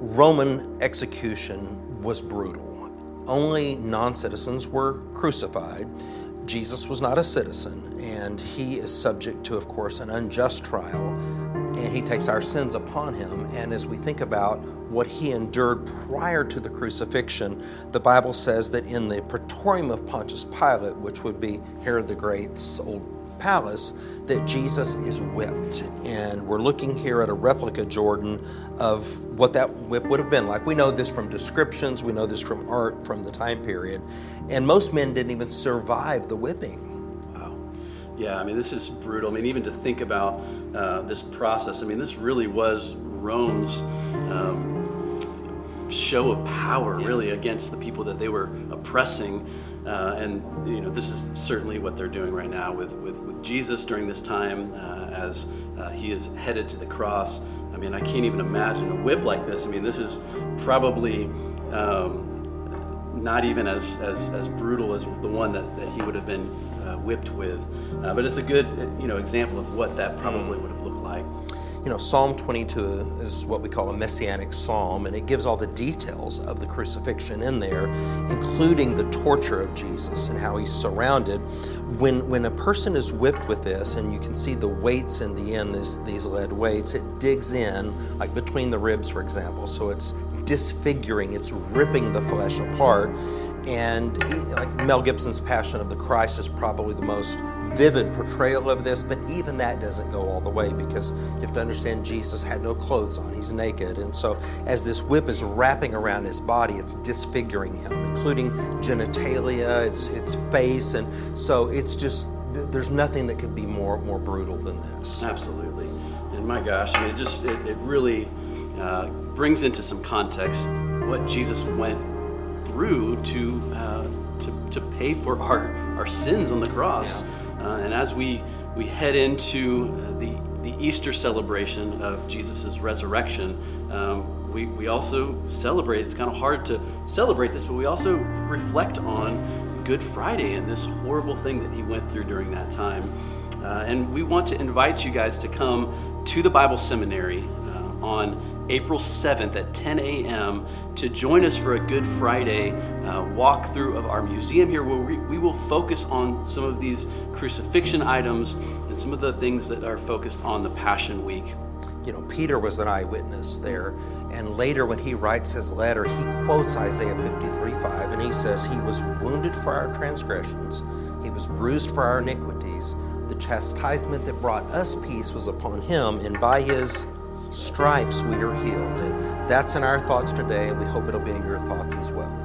Roman execution was brutal. Only non citizens were crucified. Jesus was not a citizen, and he is subject to, of course, an unjust trial, and he takes our sins upon him. And as we think about what he endured prior to the crucifixion, the Bible says that in the praetorium of Pontius Pilate, which would be Herod the Great's old palace that Jesus is whipped. And we're looking here at a replica, Jordan, of what that whip would have been like. We know this from descriptions, we know this from art from the time period. And most men didn't even survive the whipping. Wow. Yeah, I mean, this is brutal. I mean, even to think about uh, this process, I mean, this really was Rome's. Um, show of power, yeah. really, against the people that they were oppressing. Uh, and you know, this is certainly what they're doing right now with, with, with Jesus during this time uh, as uh, he is headed to the cross. I mean, I can't even imagine a whip like this. I mean, this is probably um, not even as, as, as brutal as the one that, that he would have been uh, whipped with. Uh, but it's a good you know, example of what that probably mm. would have looked like you know, Psalm 22 is what we call a messianic psalm, and it gives all the details of the crucifixion in there, including the torture of Jesus and how he's surrounded. When, when a person is whipped with this, and you can see the weights in the end, this, these lead weights, it digs in, like between the ribs, for example. So it's disfiguring, it's ripping the flesh apart. And like Mel Gibson's Passion of the Christ is probably the most vivid portrayal of this, but even that doesn't go all the way because you have to understand Jesus had no clothes on, he's naked. And so, as this whip is wrapping around his body, it's disfiguring him, including genitalia, its, its face. And so, it's just, there's nothing that could be more, more brutal than this. Absolutely. And my gosh, I mean, it just, it, it really uh, brings into some context what Jesus went through to, uh, to, to pay for our, our sins on the cross. Yeah. Uh, and as we, we head into the, the Easter celebration of Jesus' resurrection, um, we, we also celebrate. It's kind of hard to celebrate this, but we also reflect on Good Friday and this horrible thing that he went through during that time. Uh, and we want to invite you guys to come to the Bible Seminary on April 7th at 10 a.m. to join us for a Good Friday uh, walkthrough of our museum here, where we, we will focus on some of these crucifixion items and some of the things that are focused on the Passion Week. You know, Peter was an eyewitness there, and later when he writes his letter, he quotes Isaiah 53 5, and he says, He was wounded for our transgressions, He was bruised for our iniquities. The chastisement that brought us peace was upon Him, and by His stripes we are healed. And that's in our thoughts today, and we hope it'll be in your thoughts as well.